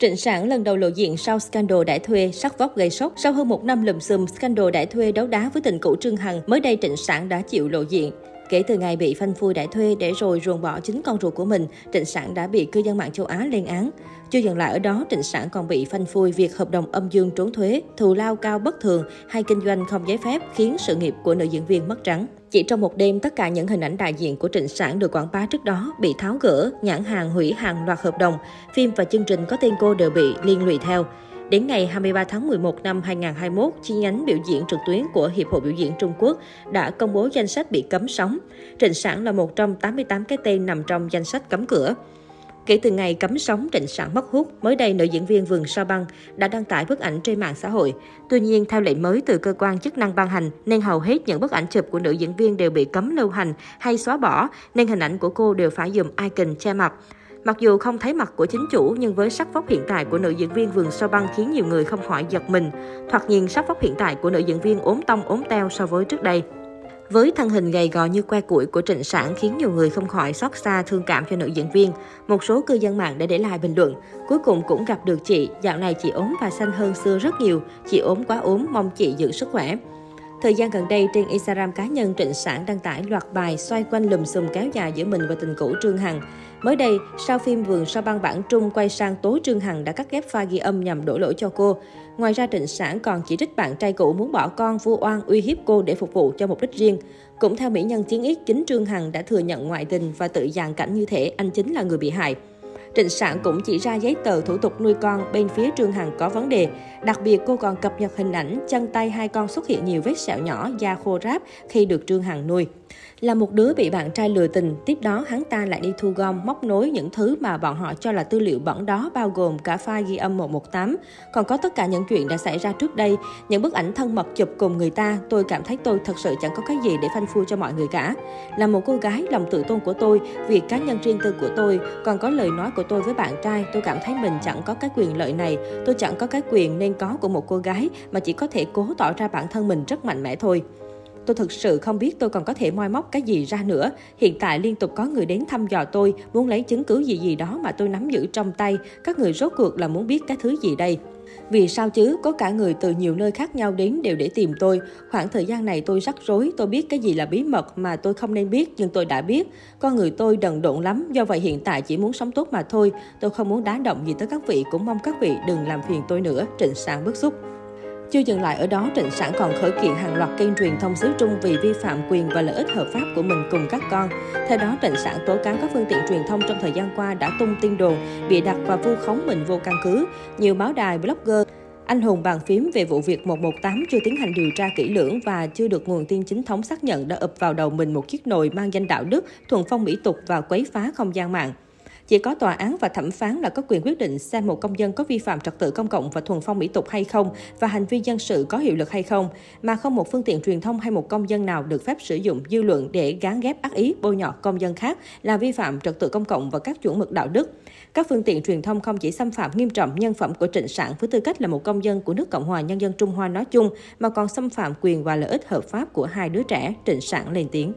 Trịnh Sản lần đầu lộ diện sau scandal đãi thuê, sắc vóc gây sốc. Sau hơn một năm lùm xùm scandal đãi thuê đấu đá với tình cũ Trương Hằng, mới đây Trịnh Sản đã chịu lộ diện. Kể từ ngày bị phanh phui đãi thuê để rồi ruồng bỏ chính con ruột của mình, Trịnh Sản đã bị cư dân mạng châu Á lên án. Chưa dừng lại ở đó, Trịnh Sản còn bị phanh phui việc hợp đồng âm dương trốn thuế, thù lao cao bất thường hay kinh doanh không giấy phép khiến sự nghiệp của nữ diễn viên mất trắng. Chỉ trong một đêm, tất cả những hình ảnh đại diện của Trịnh Sản được quảng bá trước đó bị tháo gỡ, nhãn hàng hủy hàng loạt hợp đồng, phim và chương trình có tên cô đều bị liên lụy theo. Đến ngày 23 tháng 11 năm 2021, chi nhánh biểu diễn trực tuyến của Hiệp hội Biểu diễn Trung Quốc đã công bố danh sách bị cấm sóng. Trịnh Sản là một trong 88 cái tên nằm trong danh sách cấm cửa. Kể từ ngày cấm sóng Trịnh Sản mất hút, mới đây nữ diễn viên Vườn Sao Băng đã đăng tải bức ảnh trên mạng xã hội. Tuy nhiên, theo lệnh mới từ cơ quan chức năng ban hành, nên hầu hết những bức ảnh chụp của nữ diễn viên đều bị cấm lưu hành hay xóa bỏ, nên hình ảnh của cô đều phải dùng icon che mặt. Mặc dù không thấy mặt của chính chủ, nhưng với sắc vóc hiện tại của nữ diễn viên Vườn Sao Băng khiến nhiều người không khỏi giật mình. Thoạt nhìn sắc vóc hiện tại của nữ diễn viên ốm tông ốm teo so với trước đây. Với thân hình gầy gò như que củi của Trịnh Sản khiến nhiều người không khỏi xót xa thương cảm cho nữ diễn viên. Một số cư dân mạng đã để lại bình luận. Cuối cùng cũng gặp được chị, dạo này chị ốm và xanh hơn xưa rất nhiều. Chị ốm quá ốm, mong chị giữ sức khỏe. Thời gian gần đây, trên Instagram cá nhân Trịnh Sản đăng tải loạt bài xoay quanh lùm xùm kéo dài giữa mình và tình cũ Trương Hằng. Mới đây, sau phim Vườn Sao băng bản Trung quay sang tố Trương Hằng đã cắt ghép pha ghi âm nhằm đổ lỗi cho cô. Ngoài ra, Trịnh Sản còn chỉ trích bạn trai cũ muốn bỏ con vu oan uy hiếp cô để phục vụ cho mục đích riêng. Cũng theo mỹ nhân Chiến Ít, chính Trương Hằng đã thừa nhận ngoại tình và tự dàn cảnh như thể anh chính là người bị hại. Trịnh Sản cũng chỉ ra giấy tờ thủ tục nuôi con bên phía Trương Hằng có vấn đề. Đặc biệt cô còn cập nhật hình ảnh chân tay hai con xuất hiện nhiều vết sẹo nhỏ, da khô ráp khi được Trương Hằng nuôi. Là một đứa bị bạn trai lừa tình, tiếp đó hắn ta lại đi thu gom, móc nối những thứ mà bọn họ cho là tư liệu bẩn đó bao gồm cả file ghi âm 118. Còn có tất cả những chuyện đã xảy ra trước đây, những bức ảnh thân mật chụp cùng người ta, tôi cảm thấy tôi thật sự chẳng có cái gì để phanh phui cho mọi người cả. Là một cô gái, lòng tự tôn của tôi, việc cá nhân riêng tư của tôi, còn có lời nói của tôi với bạn trai, tôi cảm thấy mình chẳng có cái quyền lợi này, tôi chẳng có cái quyền nên có của một cô gái mà chỉ có thể cố tỏ ra bản thân mình rất mạnh mẽ thôi. Tôi thực sự không biết tôi còn có thể moi móc cái gì ra nữa. Hiện tại liên tục có người đến thăm dò tôi, muốn lấy chứng cứ gì gì đó mà tôi nắm giữ trong tay. Các người rốt cuộc là muốn biết cái thứ gì đây? Vì sao chứ, có cả người từ nhiều nơi khác nhau đến đều để tìm tôi. Khoảng thời gian này tôi rắc rối, tôi biết cái gì là bí mật mà tôi không nên biết, nhưng tôi đã biết. Con người tôi đần độn lắm, do vậy hiện tại chỉ muốn sống tốt mà thôi. Tôi không muốn đá động gì tới các vị, cũng mong các vị đừng làm phiền tôi nữa. Trịnh sảng bức xúc. Chưa dừng lại ở đó, Trịnh Sản còn khởi kiện hàng loạt kênh truyền thông xứ Trung vì vi phạm quyền và lợi ích hợp pháp của mình cùng các con. Theo đó, Trịnh Sản tố cáo các phương tiện truyền thông trong thời gian qua đã tung tin đồn, bị đặt và vu khống mình vô căn cứ. Nhiều báo đài, blogger, anh Hùng bàn phím về vụ việc 118 chưa tiến hành điều tra kỹ lưỡng và chưa được nguồn tin chính thống xác nhận đã ập vào đầu mình một chiếc nồi mang danh đạo đức, thuần phong mỹ tục và quấy phá không gian mạng. Chỉ có tòa án và thẩm phán là có quyền quyết định xem một công dân có vi phạm trật tự công cộng và thuần phong mỹ tục hay không và hành vi dân sự có hiệu lực hay không, mà không một phương tiện truyền thông hay một công dân nào được phép sử dụng dư luận để gán ghép ác ý bôi nhọ công dân khác là vi phạm trật tự công cộng và các chuẩn mực đạo đức. Các phương tiện truyền thông không chỉ xâm phạm nghiêm trọng nhân phẩm của Trịnh Sản với tư cách là một công dân của nước Cộng hòa Nhân dân Trung Hoa nói chung, mà còn xâm phạm quyền và lợi ích hợp pháp của hai đứa trẻ, Trịnh Sản lên tiếng.